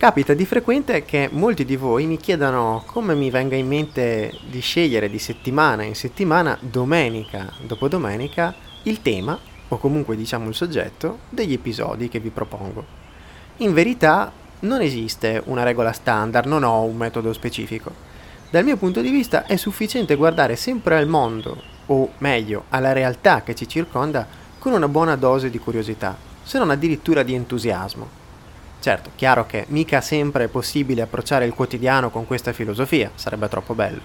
Capita di frequente che molti di voi mi chiedano come mi venga in mente di scegliere di settimana in settimana, domenica dopo domenica, il tema, o comunque diciamo il soggetto, degli episodi che vi propongo. In verità non esiste una regola standard, non ho un metodo specifico. Dal mio punto di vista è sufficiente guardare sempre al mondo, o meglio, alla realtà che ci circonda, con una buona dose di curiosità, se non addirittura di entusiasmo. Certo, chiaro che mica sempre è possibile approcciare il quotidiano con questa filosofia, sarebbe troppo bello.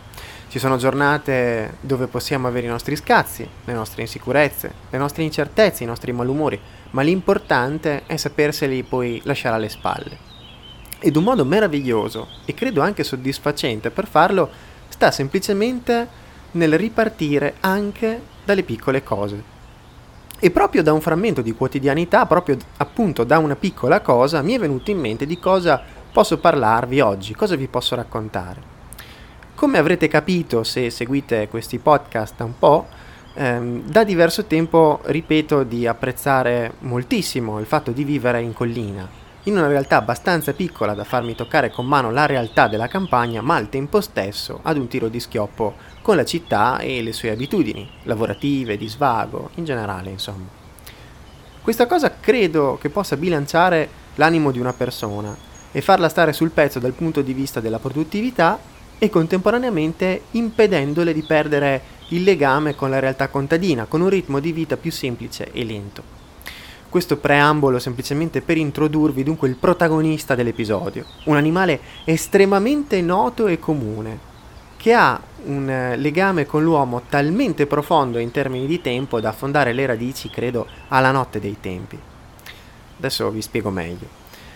Ci sono giornate dove possiamo avere i nostri scazzi, le nostre insicurezze, le nostre incertezze, i nostri malumori, ma l'importante è saperseli poi lasciare alle spalle. Ed un modo meraviglioso e credo anche soddisfacente per farlo sta semplicemente nel ripartire anche dalle piccole cose. E proprio da un frammento di quotidianità, proprio appunto da una piccola cosa, mi è venuto in mente di cosa posso parlarvi oggi, cosa vi posso raccontare. Come avrete capito se seguite questi podcast un po', ehm, da diverso tempo ripeto di apprezzare moltissimo il fatto di vivere in collina, in una realtà abbastanza piccola da farmi toccare con mano la realtà della campagna, ma al tempo stesso ad un tiro di schioppo con la città e le sue abitudini, lavorative, di svago, in generale, insomma. Questa cosa credo che possa bilanciare l'animo di una persona e farla stare sul pezzo dal punto di vista della produttività e contemporaneamente impedendole di perdere il legame con la realtà contadina, con un ritmo di vita più semplice e lento. Questo preambolo semplicemente per introdurvi dunque il protagonista dell'episodio, un animale estremamente noto e comune, che ha un eh, legame con l'uomo talmente profondo in termini di tempo da affondare le radici, credo, alla notte dei tempi. Adesso vi spiego meglio.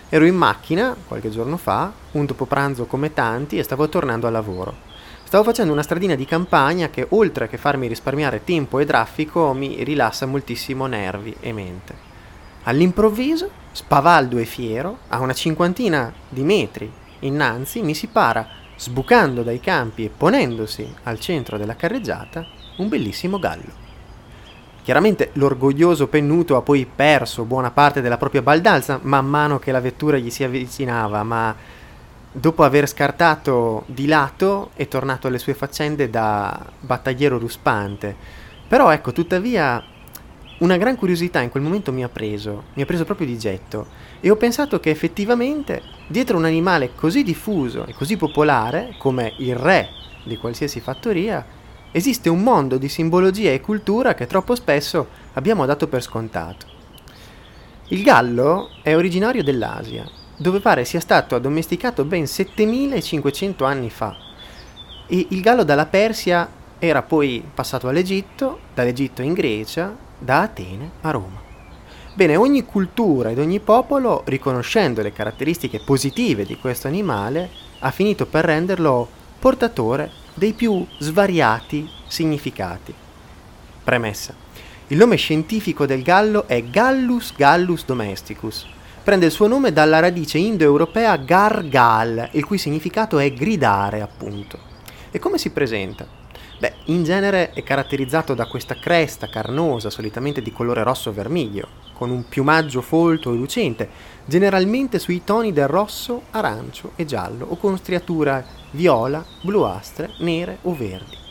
Ero in macchina qualche giorno fa, un dopo pranzo come tanti, e stavo tornando al lavoro. Stavo facendo una stradina di campagna che, oltre che farmi risparmiare tempo e traffico, mi rilassa moltissimo nervi e mente. All'improvviso, spavaldo e fiero, a una cinquantina di metri innanzi, mi si para, sbucando dai campi e ponendosi al centro della carreggiata, un bellissimo gallo. Chiaramente l'orgoglioso pennuto ha poi perso buona parte della propria baldanza man mano che la vettura gli si avvicinava, ma dopo aver scartato di lato è tornato alle sue faccende da battagliero ruspante. Però ecco, tuttavia una gran curiosità in quel momento mi ha preso, mi ha preso proprio di getto e ho pensato che effettivamente dietro un animale così diffuso e così popolare come il re di qualsiasi fattoria esiste un mondo di simbologia e cultura che troppo spesso abbiamo dato per scontato. Il gallo è originario dell'Asia, dove pare sia stato addomesticato ben 7500 anni fa. E il gallo dalla Persia era poi passato all'Egitto, dall'Egitto in Grecia, da Atene a Roma. Bene, ogni cultura ed ogni popolo, riconoscendo le caratteristiche positive di questo animale, ha finito per renderlo portatore dei più svariati significati. Premessa. Il nome scientifico del gallo è Gallus gallus domesticus. Prende il suo nome dalla radice indoeuropea gargal, il cui significato è gridare, appunto. E come si presenta? Beh, in genere è caratterizzato da questa cresta carnosa, solitamente di colore rosso-vermiglio, con un piumaggio folto e lucente, generalmente sui toni del rosso, arancio e giallo, o con striature viola, bluastre, nere o verdi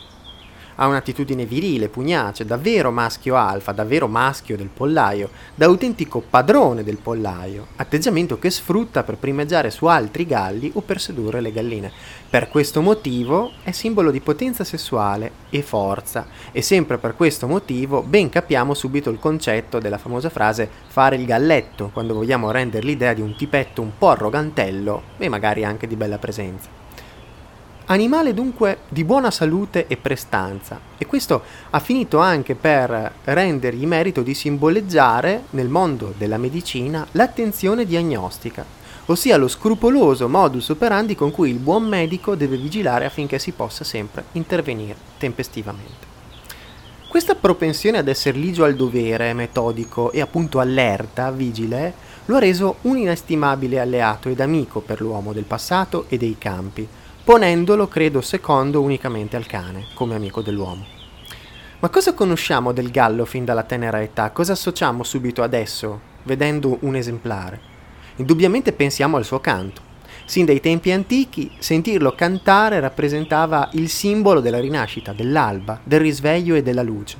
ha un'attitudine virile, pugnace, davvero maschio alfa, davvero maschio del pollaio, da autentico padrone del pollaio, atteggiamento che sfrutta per primeggiare su altri galli o per sedurre le galline. Per questo motivo è simbolo di potenza sessuale e forza e sempre per questo motivo ben capiamo subito il concetto della famosa frase fare il galletto quando vogliamo rendere l'idea di un tipetto un po' arrogantello e magari anche di bella presenza. Animale dunque di buona salute e prestanza e questo ha finito anche per rendergli merito di simboleggiare nel mondo della medicina l'attenzione diagnostica, ossia lo scrupoloso modus operandi con cui il buon medico deve vigilare affinché si possa sempre intervenire tempestivamente. Questa propensione ad essere ligio al dovere, metodico e appunto allerta, vigile, lo ha reso un inestimabile alleato ed amico per l'uomo del passato e dei campi, ponendolo, credo, secondo unicamente al cane, come amico dell'uomo. Ma cosa conosciamo del gallo fin dalla tenera età? Cosa associamo subito adesso, vedendo un esemplare? Indubbiamente pensiamo al suo canto. Sin dai tempi antichi, sentirlo cantare rappresentava il simbolo della rinascita, dell'alba, del risveglio e della luce.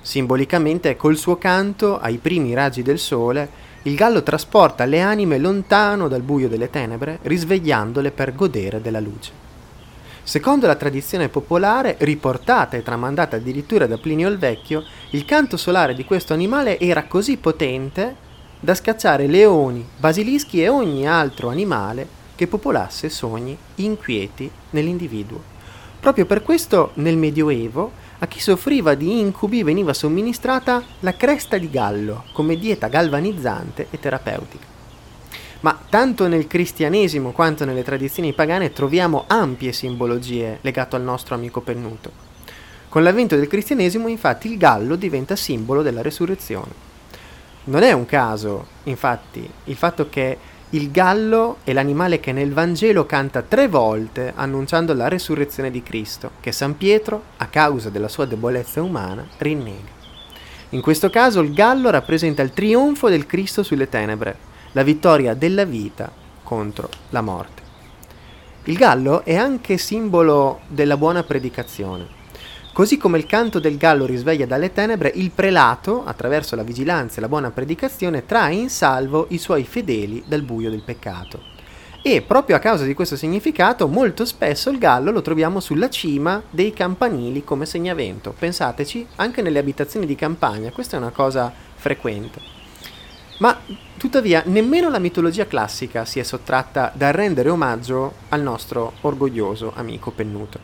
Simbolicamente, col suo canto, ai primi raggi del sole, il gallo trasporta le anime lontano dal buio delle tenebre, risvegliandole per godere della luce. Secondo la tradizione popolare, riportata e tramandata addirittura da Plinio il Vecchio, il canto solare di questo animale era così potente da scacciare leoni, basilischi e ogni altro animale che popolasse sogni inquieti nell'individuo. Proprio per questo nel Medioevo a chi soffriva di incubi veniva somministrata la cresta di gallo come dieta galvanizzante e terapeutica. Ma tanto nel cristianesimo quanto nelle tradizioni pagane troviamo ampie simbologie legate al nostro amico pennuto. Con l'avvento del cristianesimo infatti il gallo diventa simbolo della resurrezione. Non è un caso, infatti, il fatto che il gallo è l'animale che nel Vangelo canta tre volte annunciando la resurrezione di Cristo, che San Pietro, a causa della sua debolezza umana, rinnega. In questo caso il gallo rappresenta il trionfo del Cristo sulle tenebre, la vittoria della vita contro la morte. Il gallo è anche simbolo della buona predicazione. Così come il canto del gallo risveglia dalle tenebre, il prelato, attraverso la vigilanza e la buona predicazione, trae in salvo i suoi fedeli dal buio del peccato. E proprio a causa di questo significato, molto spesso il gallo lo troviamo sulla cima dei campanili come segnavento. Pensateci, anche nelle abitazioni di campagna, questa è una cosa frequente. Ma tuttavia nemmeno la mitologia classica si è sottratta dal rendere omaggio al nostro orgoglioso amico pennuto.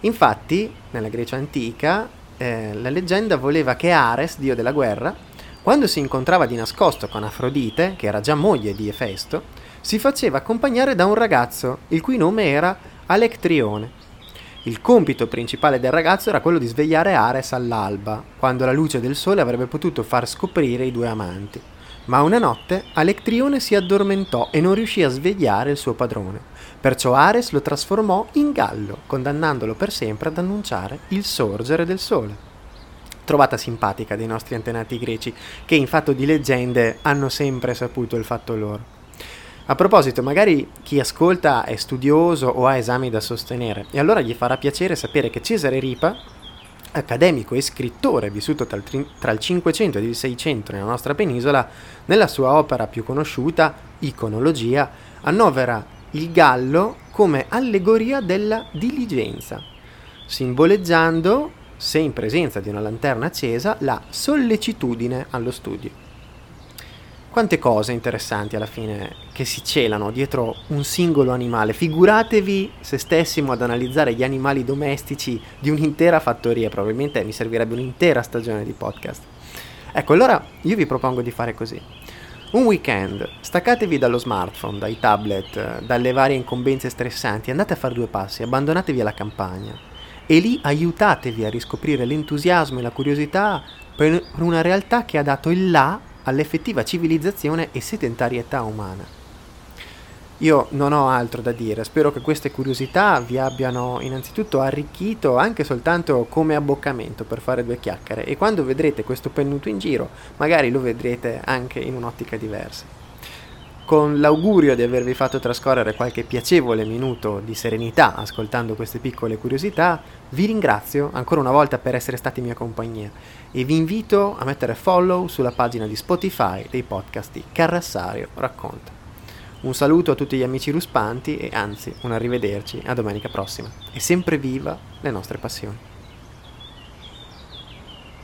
Infatti, nella Grecia antica, eh, la leggenda voleva che Ares, dio della guerra, quando si incontrava di nascosto con Afrodite, che era già moglie di Efesto, si faceva accompagnare da un ragazzo, il cui nome era Alectrione. Il compito principale del ragazzo era quello di svegliare Ares all'alba, quando la luce del sole avrebbe potuto far scoprire i due amanti. Ma una notte Alectrione si addormentò e non riuscì a svegliare il suo padrone. Perciò Ares lo trasformò in gallo, condannandolo per sempre ad annunciare il sorgere del sole. Trovata simpatica dei nostri antenati greci, che in fatto di leggende hanno sempre saputo il fatto loro. A proposito, magari chi ascolta è studioso o ha esami da sostenere, e allora gli farà piacere sapere che Cesare Ripa, accademico e scrittore vissuto tra il, tra il 500 e il 600 nella nostra penisola, nella sua opera più conosciuta, Iconologia, annovera il gallo come allegoria della diligenza, simboleggiando, se in presenza di una lanterna accesa, la sollecitudine allo studio. Quante cose interessanti alla fine che si celano dietro un singolo animale. Figuratevi se stessimo ad analizzare gli animali domestici di un'intera fattoria, probabilmente mi servirebbe un'intera stagione di podcast. Ecco, allora io vi propongo di fare così. Un weekend, staccatevi dallo smartphone, dai tablet, dalle varie incombenze stressanti, andate a fare due passi, abbandonatevi alla campagna e lì aiutatevi a riscoprire l'entusiasmo e la curiosità per una realtà che ha dato il là all'effettiva civilizzazione e sedentarietà umana. Io non ho altro da dire, spero che queste curiosità vi abbiano innanzitutto arricchito anche soltanto come abboccamento per fare due chiacchiere e quando vedrete questo pennuto in giro magari lo vedrete anche in un'ottica diversa. Con l'augurio di avervi fatto trascorrere qualche piacevole minuto di serenità ascoltando queste piccole curiosità, vi ringrazio ancora una volta per essere stati in mia compagnia e vi invito a mettere follow sulla pagina di Spotify dei podcast di Carrassario Racconta. Un saluto a tutti gli amici ruspanti e anzi un arrivederci a domenica prossima. E sempre viva le nostre passioni.